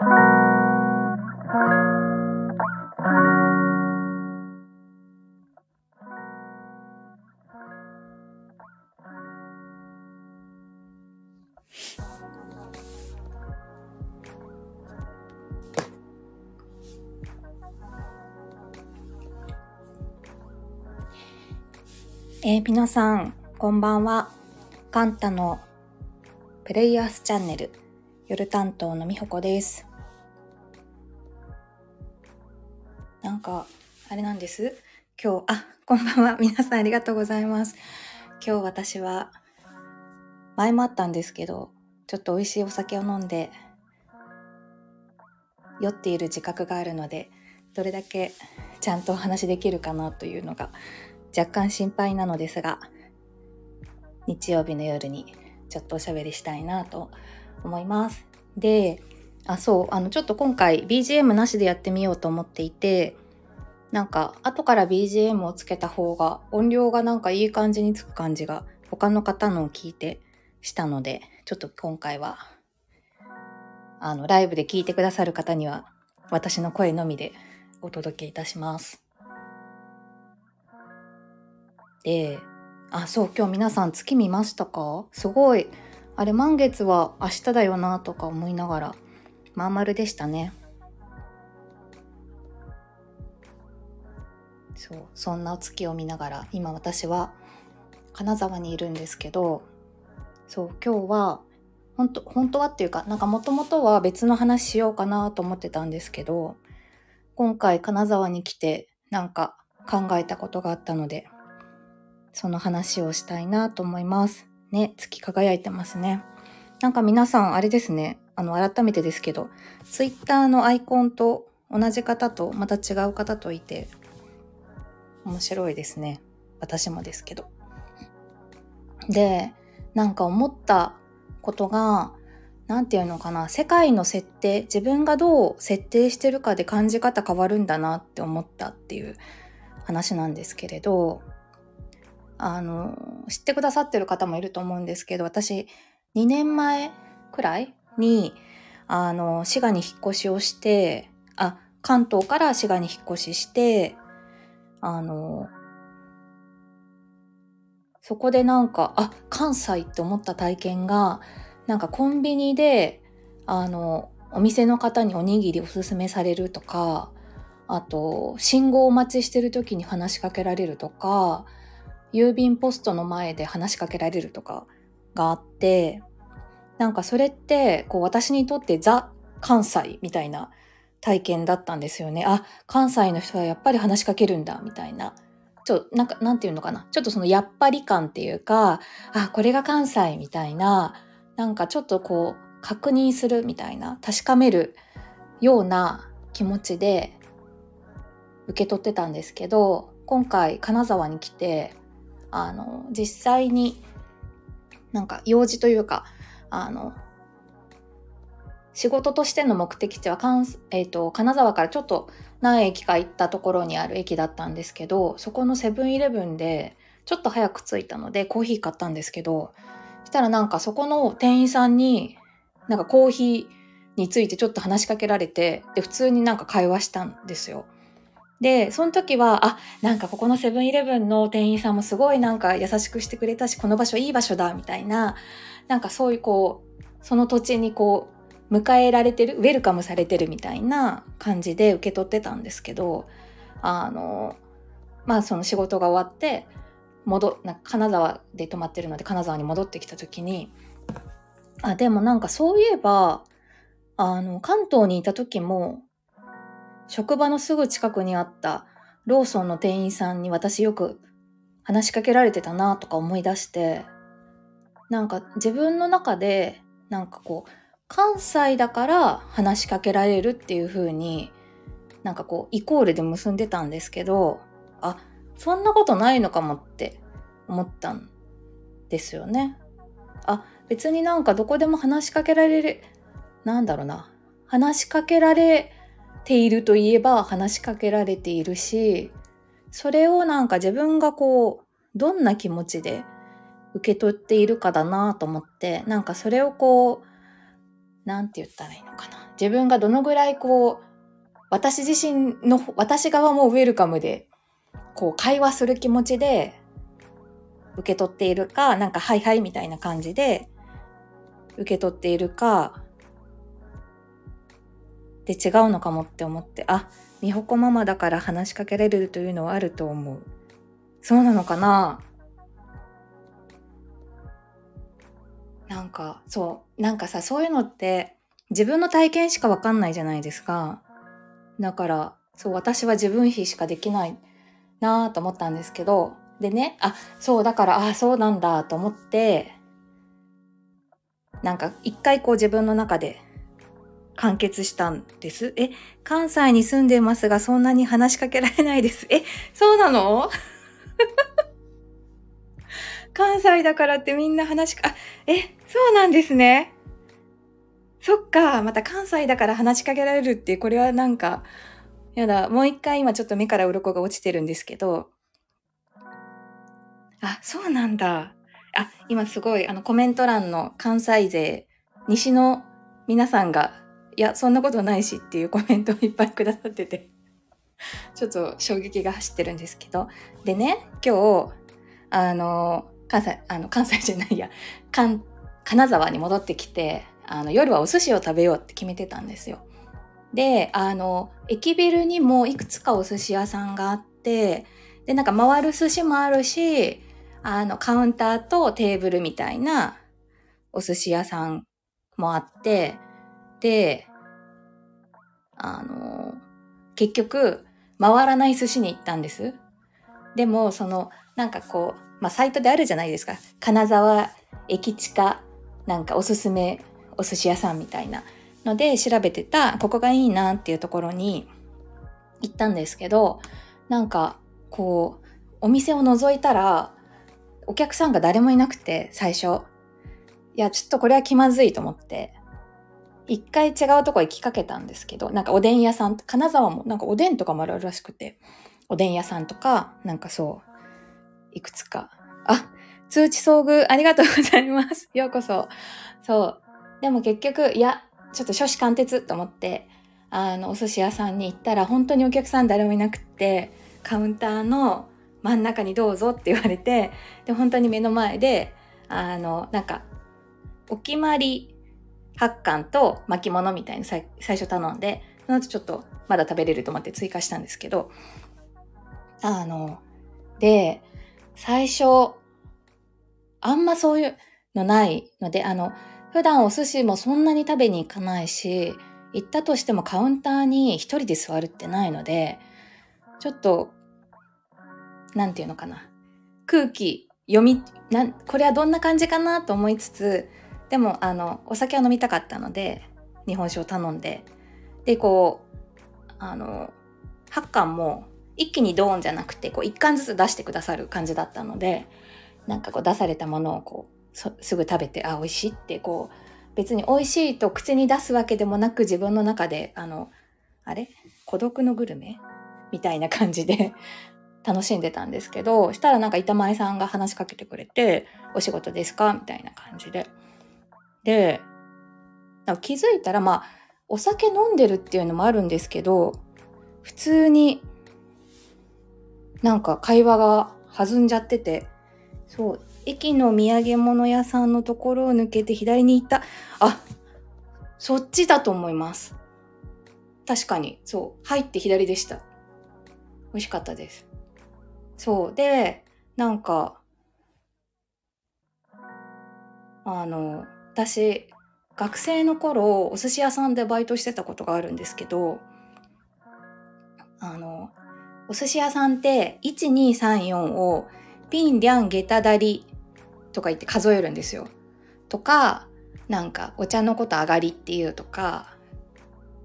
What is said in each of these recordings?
えー、皆さん、こんばんは。カンタのプレイヤースチャンネル、夜担当のみほこです。です。今日、あ、こんばんは。皆さんありがとうございます。今日私は、前もあったんですけど、ちょっと美味しいお酒を飲んで、酔っている自覚があるので、どれだけちゃんとお話できるかなというのが若干心配なのですが、日曜日の夜にちょっとおしゃべりしたいなと思います。で、あ、そう、あの、ちょっと今回 BGM なしでやってみようと思っていて、なんか、後から BGM をつけた方が音量がなんかいい感じにつく感じが他の方のを聞いてしたので、ちょっと今回は、あの、ライブで聞いてくださる方には私の声のみでお届けいたします。で、あ、そう、今日皆さん月見ましたか？すごい。あれ、満月は明日だよなとか思いながら、まん丸でしたね。そう、そんなお月を見ながら、今私は金沢にいるんですけど、そう、今日は、本当本当はっていうか、なんかもともとは別の話しようかなと思ってたんですけど、今回金沢に来て、なんか考えたことがあったので、その話をしたいなと思います。ね、月輝いてますね。なんか皆さん、あれですね、あの、改めてですけど、ツイッターのアイコンと同じ方とまた違う方といて、面白いですね。私もですけど。で、なんか思ったことが、なんていうのかな、世界の設定、自分がどう設定してるかで感じ方変わるんだなって思ったっていう話なんですけれど、あの、知ってくださってる方もいると思うんですけど、私、2年前くらいに、あの、滋賀に引っ越しをして、あ、関東から滋賀に引っ越しして、あの、そこでなんか、あ、関西って思った体験が、なんかコンビニで、あの、お店の方におにぎりおすすめされるとか、あと、信号待ちしてる時に話しかけられるとか、郵便ポストの前で話しかけられるとかがあって、なんかそれってこう私にとってザ・関西みたいな体験だったんですよね。あ、関西の人はやっぱり話しかけるんだみたいな。ちょ、なんか、なんていうのかな。ちょっとそのやっぱり感っていうか、あ、これが関西みたいな、なんかちょっとこう確認するみたいな、確かめるような気持ちで受け取ってたんですけど、今回金沢に来て、あの、実際になんか用事というか、あの、仕事としての目的地は、えーと、金沢からちょっと何駅か行ったところにある駅だったんですけどそこのセブンイレブンでちょっと早く着いたのでコーヒー買ったんですけどしたらなんかそこの店員さんになんかコーヒーについてちょっと話しかけられてで普通になんか会話したんですよ。で、その時は、あ、なんかここのセブンイレブンの店員さんもすごいなんか優しくしてくれたし、この場所いい場所だ、みたいな、なんかそういうこう、その土地にこう、迎えられてる、ウェルカムされてるみたいな感じで受け取ってたんですけど、あの、まあその仕事が終わって、戻、な金沢で泊まってるので金沢に戻ってきた時に、あ、でもなんかそういえば、あの、関東にいた時も、職場のすぐ近くにあったローソンの店員さんに私よく話しかけられてたなとか思い出して、なんか自分の中でなんかこう関西だから話しかけられるっていう風になんかこうイコールで結んでたんですけど、あ、そんなことないのかもって思ったんですよね。あ、別になんかどこでも話しかけられる、なんだろうな。話しかけられているといえば話しかけられているし、それをなんか自分がこう、どんな気持ちで受け取っているかだなと思って、なんかそれをこう、なんて言ったらいいのかな。自分がどのぐらいこう、私自身の、私側もウェルカムで、こう会話する気持ちで受け取っているか、なんかはいはいみたいな感じで受け取っているか、で違うのかもって思って、あ、美穂子ママだから話しかけられるというのはあると思う。そうなのかな？なんか、そう、なんかさ、そういうのって自分の体験しかわかんないじゃないですか。だから、そう、私は自分比しかできないなぁと思ったんですけど、でね、あ、そう、だから、あ、そうなんだと思って、なんか一回こう自分の中で完結したんです。え、関西に住んでますがそんなに話しかけられないです。え、そうなの？関西だからってみんな話か、あ、え、そうなんですね。そっか、また関西だから話しかけられるって、これはなんか、やだ、もう一回今ちょっと目から鱗が落ちてるんですけど、あ、そうなんだ。あ、今すごい、あの、コメント欄の関西勢、西の皆さんが、いや、そんなことないしっていうコメントをいっぱいくださってて、ちょっと衝撃が走ってるんですけど、でね、今日、あの、関西、あの、関西じゃないや、関、金沢に戻ってきて、あの、夜はお寿司を食べようって決めてたんですよ。で、あの、駅ビルにもいくつかお寿司屋さんがあって、で、なんか回る寿司もあるし、あの、カウンターとテーブルみたいなお寿司屋さんもあって、で、あの、結局、回らない寿司に行ったんです。でも、その、なんかこう、まあ、サイトであるじゃないですか。金沢駅地下、なんかおすすめお寿司屋さんみたいなので調べてた、ここがいいなっていうところに行ったんですけど、なんか、こう、お店を覗いたら、お客さんが誰もいなくて、最初。いや、ちょっとこれは気まずいと思って、一回違うとこ行きかけたんですけど、なんかおでん屋さん、金沢もなんかおでんとかもあるらしくて、おでん屋さんとか、なんかそう、いくつか。あ、通知遭遇ありがとうございます。ようこそ。そう。でも結局、いや、ちょっと初子貫徹と思って、あの、お寿司屋さんに行ったら、本当にお客さん誰もいなくって、カウンターの真ん中にどうぞって言われて、で、本当に目の前で、あの、なんか、お決まり発汗と巻物みたいに最初頼んで、その後ちょっとまだ食べれると思って追加したんですけど、あの、で、最初、あんまそういうのないので、あの、普段お寿司もそんなに食べに行かないし、行ったとしてもカウンターに一人で座るってないので、ちょっと、なんていうのかな。空気読み、なん、これはどんな感じかなと思いつつ、でも、あの、お酒は飲みたかったので、日本酒を頼んで、で、こう、あの、発汗も一気にドーンじゃなくて、こう、一貫ずつ出してくださる感じだったので、なんかこう出されたものをこう、すぐ食べてあ美味しいってこう別に美味しいと口に出すわけでもなく自分の中であのあれ？孤独のグルメ？みたいな感じで 楽しんでたんですけどしたらなんか板前さんが話しかけてくれて「お仕事ですか?」みたいな感じで。で気づいたらまあお酒飲んでるっていうのもあるんですけど普通になんか会話が弾んじゃっててそう駅の土産物屋さんのところを抜けて左に行った。あ、そっちだと思います。確かに、そう。入って左でした。美味しかったです。そう。で、なんか、あの、私、学生の頃、お寿司屋さんでバイトしてたことがあるんですけど、あの、お寿司屋さんって、1、2、3、4を、ピン、リャン、ゲタダリとか言って数えるんですよ。とか、なんかお茶のこと上がりっていうとか、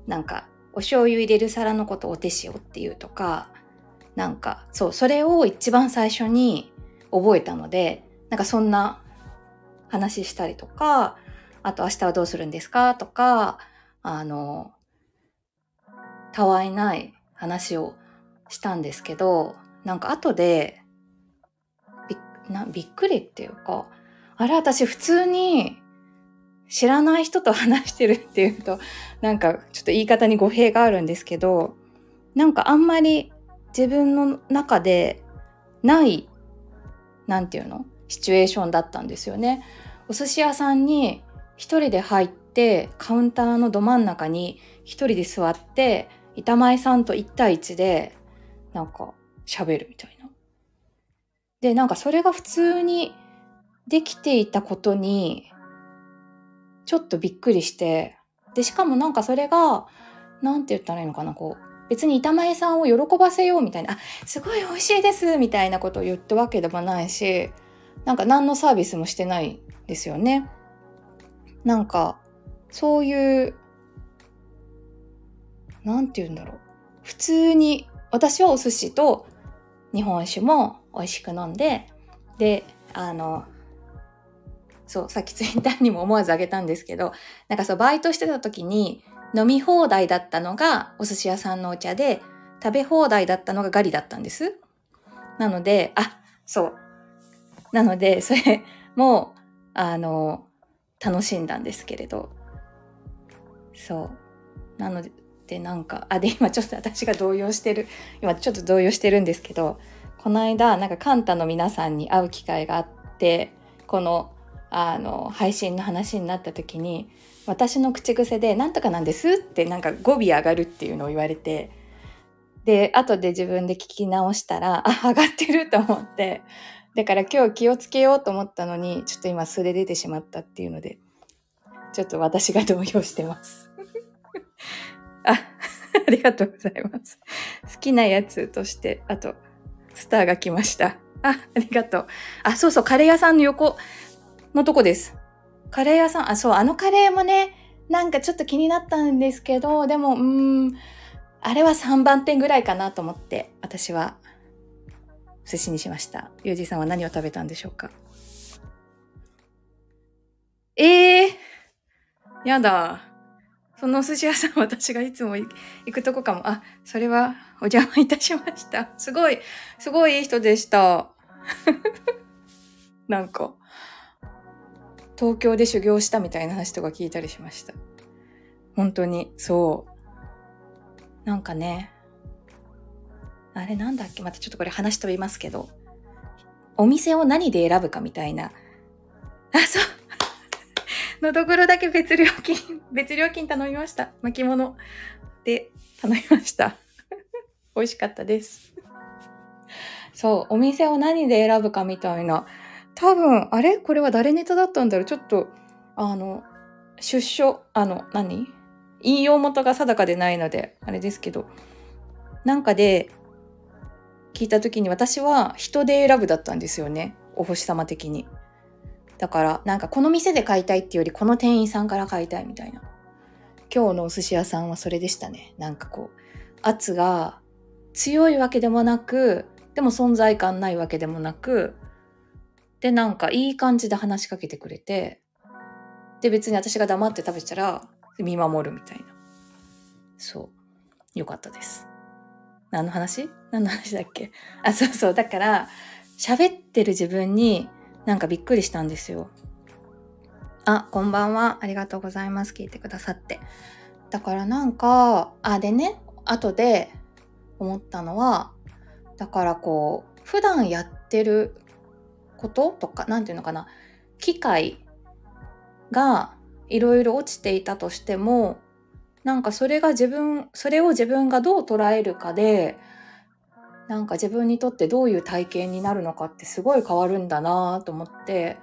なんかお醤油入れる皿のことお手塩っていうとか、なんかそう、それを一番最初に覚えたので、なんかそんな話したりとか、あと明日はどうするんですか？とか、あの、たわいない話をしたんですけど、なんか後でなびっくりっていうか、あれ私普通に知らない人と話してるっていうと、なんかちょっと言い方に語弊があるんですけど、なんかあんまり自分の中でない、なんていうのシチュエーションだったんですよね。お寿司屋さんに一人で入ってカウンターのど真ん中に一人で座って板前さんと一対一でなんか喋るみたいな。で、なんかそれが普通にできていたことにちょっとびっくりして、で、しかもなんかそれが、なんて言ったらいいのかな、こう、別に板前さんを喜ばせようみたいな、あ、すごい美味しいですみたいなことを言ったわけでもないし、なんか何のサービスもしてないですよね。なんか、そういう、なんて言うんだろう。普通に、私はお寿司と日本酒も美味しく飲んで、で、あの、そう、さっきツイッターにも思わずあげたんですけど、なんかそう、バイトしてた時に飲み放題だったのがお寿司屋さんのお茶で、食べ放題だったのがガリだったんです。なので、あ、そう。なので、それも、あの、楽しんだんですけれど。そう。なので、なんか、あ、で、今ちょっと私が動揺してる、今ちょっと動揺してるんですけど、この間、なんかカンタの皆さんに会う機会があって、このあの配信の話になった時に私の口癖で「なんとかなんです」ってなんか語尾上がるっていうのを言われてで後で自分で聞き直したらあ上がってると思ってだから今日気をつけようと思ったのにちょっと今素で出てしまったっていうのでちょっと私が動揺してます。ありがとうございます好きなやつとしてあとスターが来ましたあありがとうあそうそうカレー屋さんの横のとこです。カレー屋さん、あ、そう、あのカレーもね、なんかちょっと気になったんですけど、でも、うーん、あれは3番店ぐらいかなと思って、私は寿司にしました。ゆうじさんは何を食べたんでしょうか？ええー、やだ。そのお寿司屋さん私がいつも行くとこかも。あ、それはお邪魔いたしました。すごい、すごいいい人でした。なんか、東京で修行したみたいな話とか聞いたりしました。本当に、そう。なんかね、あれなんだっけ？またちょっとこれ話飛びますけど、お店を何で選ぶかみたいな。あ、そう。のどぐろだけ別料金、別料金頼みました。巻物で頼みました。美味しかったです。そう、お店を何で選ぶかみたいな多分、あれ？これは誰ネタだったんだろうちょっと、あの、出所、あの、何？引用元が定かでないので、あれですけど、なんかで聞いた時に私は人で選ぶだったんですよね。お星様的に。だから、なんかこの店で買いたいっていうより、この店員さんから買いたいみたいな。今日のお寿司屋さんはそれでしたね。なんかこう、圧が強いわけでもなく、でも存在感ないわけでもなく、で、なんかいい感じで話しかけてくれて、で、別に私が黙って食べたら見守るみたいな。そう。よかったです。何の話？何の話だっけ？あ、そうそう。だから、喋ってる自分になんかびっくりしたんですよ。あ、こんばんは。ありがとうございます。聞いてくださって。だからなんか、あ、でね、後で思ったのは、だからこう、普段やってることとか何て言うのかな機械がいろいろ落ちていたとしてもなんかそれが自分それを自分がどう捉えるかでなんか自分にとってどういう体験になるのかってすごい変わるんだなと思って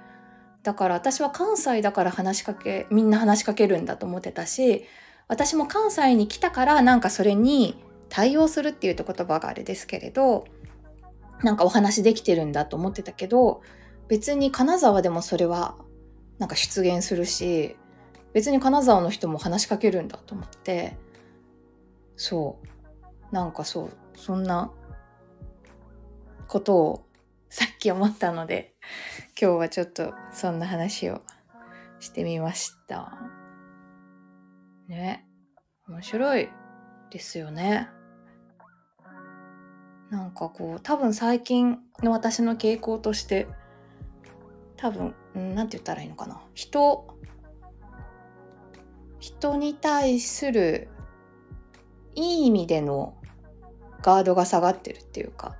だから私は関西だから話しかけみんな話しかけるんだと思ってたし私も関西に来たからなんかそれに対応するっていうと言葉があれですけれどなんかお話できてるんだと思ってたけど、別に金沢でもそれはなんか出現するし、別に金沢の人も話しかけるんだと思って、そう。なんかそう、そんなことをさっき思ったので、今日はちょっとそんな話をしてみました。ね。面白いですよね。なんかこう多分最近の私の傾向として多分何て言ったらいいのかな人人に対するいい意味でのガードが下がってるっていうか、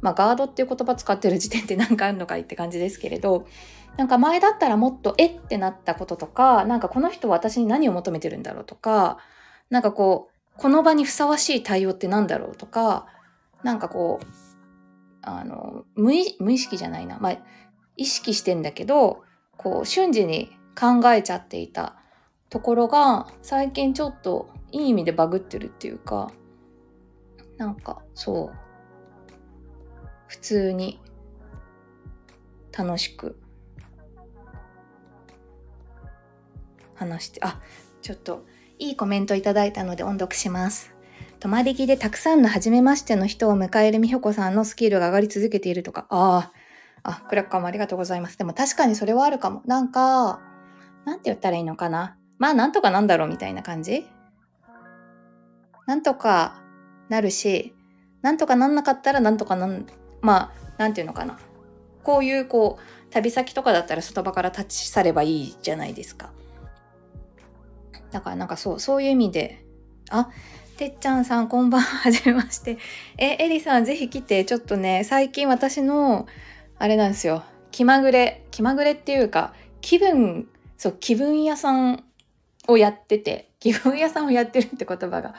まあガードっていう言葉使ってる時点で何かあるのかいって感じですけれど、なんか前だったらもっとえってなったこととか、なんかこの人は私に何を求めてるんだろうとか、なんかこう、この場にふさわしい対応って何だろうとか、なんかこう、あの、無意無意識じゃないな。まあ、意識してんだけど、こう、瞬時に考えちゃっていたところが、最近ちょっといい意味でバグってるっていうか、なんか、そう。普通に楽しく話して、あ、ちょっといいコメントいただいたので音読します。泊まり木でたくさんの初めましての人を迎える美穂子さんのスキルが上がり続けているとか、ああ、クラッカーもありがとうございます。でも確かにそれはあるかも。なんか、なんて言ったらいいのかな。まあなんとかなんだろうみたいな感じなんとかなるし、なんとかなんなかったらなんとかなん、まあ、なんていうのかな。こういうこう、旅先とかだったら外場から立ち去ればいいじゃないですか。だからなんかそう、そういう意味で、あ、てっちゃんさんこんばんはじめまして。え、エリさんぜひ来て、ちょっとね、最近私の、あれなんですよ、気まぐれ、気まぐれっていうか、気分、そう、気分屋さんをやってて、気分屋さんをやってるって言葉が、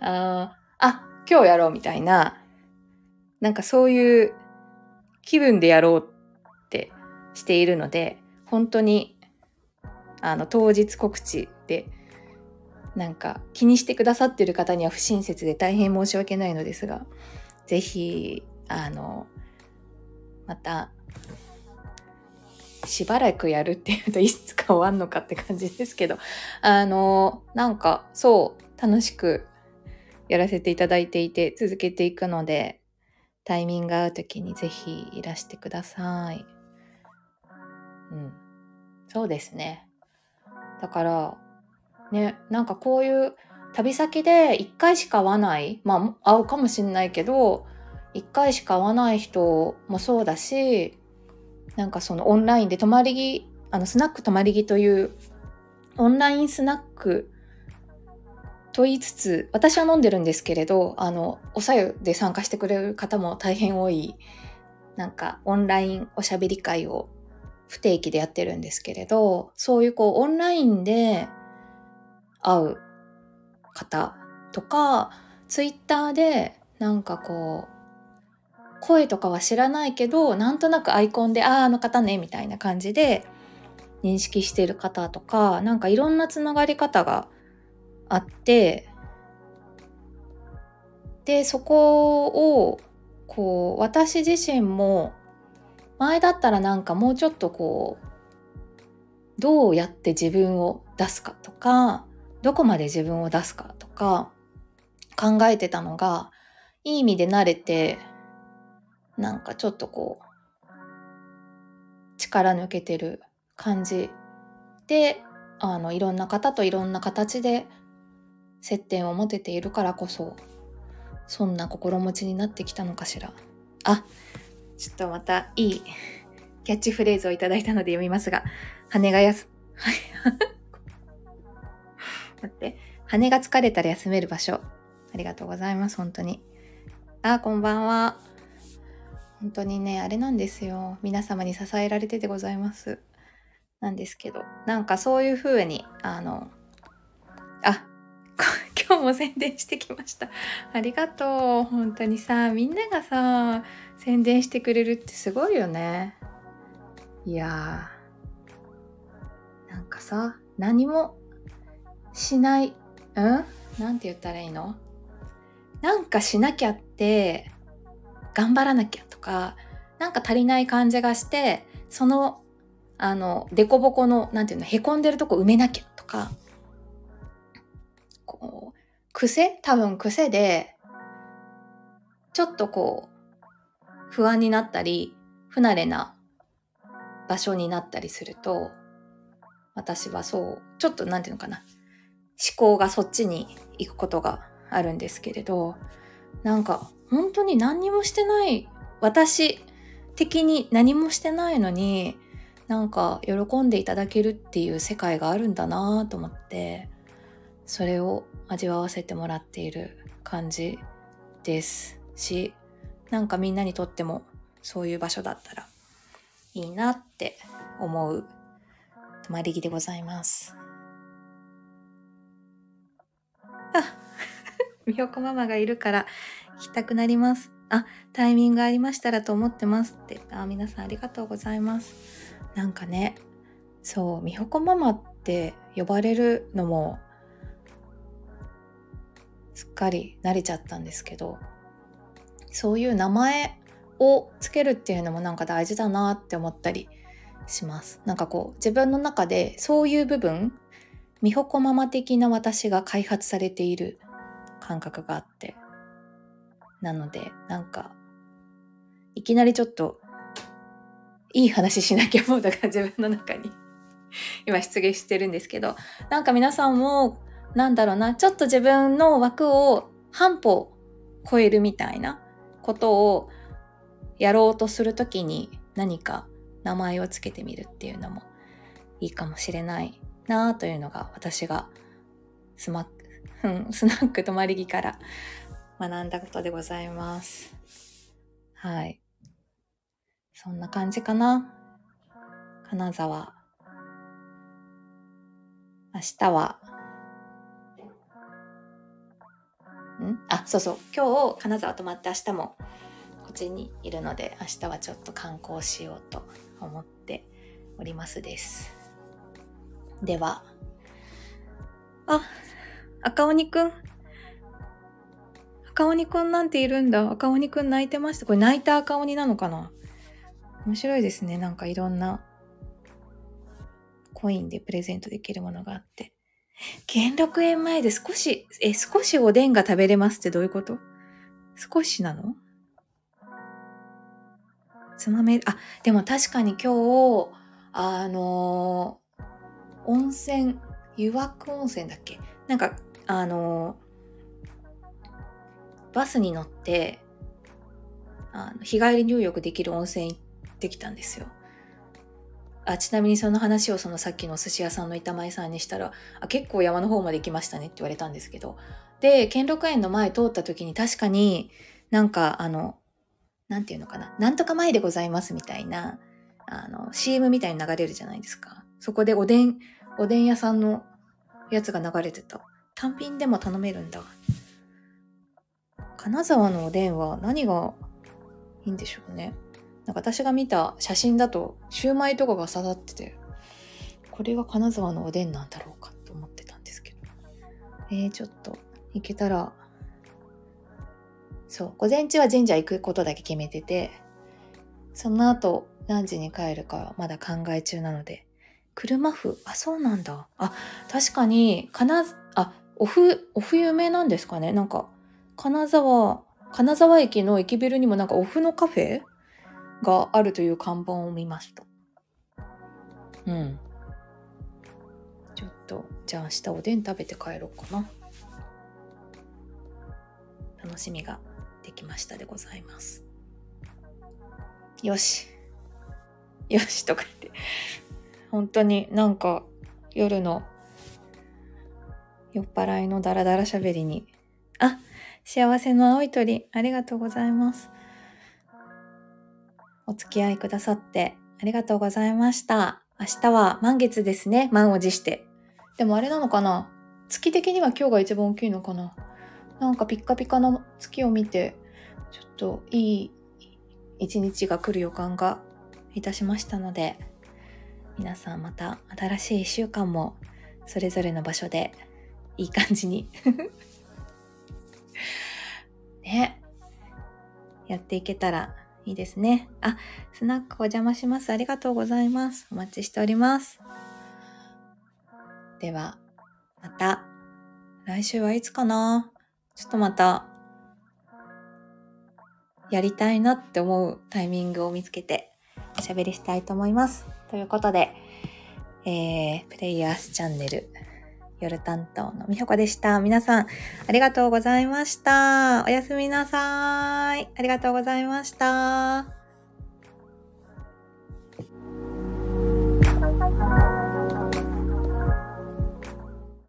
ああ、今日やろうみたいな、なんかそういう気分でやろうってしているので、本当に、あの、当日告知で、なんか気にしてくださってる方には不親切で大変申し訳ないのですが、ぜひ、あの、また、しばらくやるっていうといつか終わんのかって感じですけど、あの、なんかそう楽しくやらせていただいていて続けていくので、タイミング合う時にぜひいらしてください。うん。そうですね。だから、ね、なんかこういう旅先で一回しか会わない、まあ会うかもしんないけど、一回しか会わない人もそうだし、なんかそのオンラインで泊まり着、あのスナック泊まり着というオンラインスナックと言いつつ、私は飲んでるんですけれど、あの、おさゆで参加してくれる方も大変多い、なんかオンラインおしゃべり会を不定期でやってるんですけれど、そういうこうオンラインで会う方とか、ツイッターでなんかこう、声とかは知らないけど、なんとなくアイコンで、ああ、あの方ね、みたいな感じで認識してる方とか、なんかいろんなつながり方があって、で、そこを、こう、私自身も、前だったらなんかもうちょっとこう、どうやって自分を出すかとか、どこまで自分を出すかとか考えてたのがいい意味で慣れてなんかちょっとこう力抜けてる感じであのいろんな方といろんな形で接点を持てているからこそそんな心持ちになってきたのかしらあちょっとまたいいキャッチフレーズをいただいたので読みますが羽がやすはい待って。羽が疲れたら休める場所。ありがとうございます、本当に。あ、こんばんは。本当にね、あれなんですよ。皆様に支えられててございます。なんですけど、なんかそういう風に、あの、今日も宣伝してきました。ありがとう。本当にさ、みんながさ、宣伝してくれるってすごいよね。いやー。なんかさ、何もしない、うん？なんて言ったらいいの？なんかしなきゃって、頑張らなきゃとか、なんか足りない感じがして、その、あの、デコボコの、なんていうの、へこんでるとこ埋めなきゃとか、こう、癖？多分癖で、ちょっとこう、不安になったり、不慣れな場所になったりすると、私はそう、ちょっとなんていうのかな、思考がそっちに行くことがあるんですけれど、なんか本当に何にもしてない、私的に何もしてないのに、なんか喜んでいただけるっていう世界があるんだなと思って、それを味わわせてもらっている感じですし、なんかみんなにとってもそういう場所だったらいいなって思う泊まり木でございます。あ、みよこママがいるから行きたくなります。あ、タイミングありましたらと思ってますって。あ、皆さんありがとうございます。なんかね、そう、みほこママって呼ばれるのもすっかり慣れちゃったんですけど、そういう名前をつけるっていうのもなんか大事だなって思ったりします。なんかこう自分の中でそういう部分、みほこママ的な私が開発されている感覚があって。なので、なんか、いきなりちょっと、いい話しなきゃモードが自分の中に 今出現してるんですけど、なんか皆さんも、なんだろうな、ちょっと自分の枠を半歩超えるみたいなことをやろうとするときに何か名前をつけてみるっていうのもいいかもしれないなというのが私がスマックスナック泊まり木から学んだことでございます。はい。そんな感じかな。金沢。明日は、ん？あ、そうそう。今日、金沢泊まって明日もこっちにいるので、明日はちょっと観光しようと思っておりますです。では、あ、赤鬼くん。赤鬼くんなんているんだ。赤鬼くん泣いてました。これ泣いた赤鬼なのかな？面白いですね。なんかいろんなコインでプレゼントできるものがあって。兼六園前で少し、え、少しおでんが食べれますってどういうこと？少しなの？つまめ、あ、でも確かに今日、あのー、温泉、湯涌温泉だっけ？なんか、あのー、バスに乗って、あの日帰り入浴できる温泉行ってきたんですよ。あちなみにその話をそのさっきの寿司屋さんの板前さんにしたらあ結構山の方まで行きましたねって言われたんですけど。で兼六園の前通った時に確かになんかあのなんていうのかななんとか前でございますみたいなあの CM みたいに流れるじゃないですか。そこでおでんおでん屋さんのやつが流れてた。単品でも頼めるんだ。金沢のおでんは何がいいんでしょうね。なんか私が見た写真だとシューマイとかが刺さっててこれが金沢のおでんなんだろうかと思ってたんですけど。えー、ちょっと行けたらそう午前中は神社行くことだけ決めててその後何時に帰るかまだ考え中なので車麩？あそうなんだ。あ確かに金あおふおふ有名なんですかね？なんか金沢金沢駅の駅ビルにもなんかオフのカフェ？があるという看板を見ました。うん。ちょっと、じゃあ明日おでん食べて帰ろうかな。楽しみができましたでございます。よし。よしとか言って。本当になんか夜の酔っ払いのダラダラしゃべりに。あ、幸せの青い鳥、ありがとうございます。お付き合いくださってありがとうございました。明日は満月ですね。満を持して。でもあれなのかな？月的には今日が一番大きいのかな？なんかピッカピカな月を見て、ちょっといい一日が来る予感がいたしましたので、皆さんまた新しい一週間もそれぞれの場所でいい感じに ね、やっていけたらいいですね。あ、スナックお邪魔します。ありがとうございます。お待ちしております。では、また、来週はいつかなちょっとまた、やりたいなって思うタイミングを見つけて、おしゃべりしたいと思います。ということで、えー、プレイヤースチャンネル、夜担当のみほこでした。皆さん、ありがとうございました。おやすみなさい。ありがとうございました。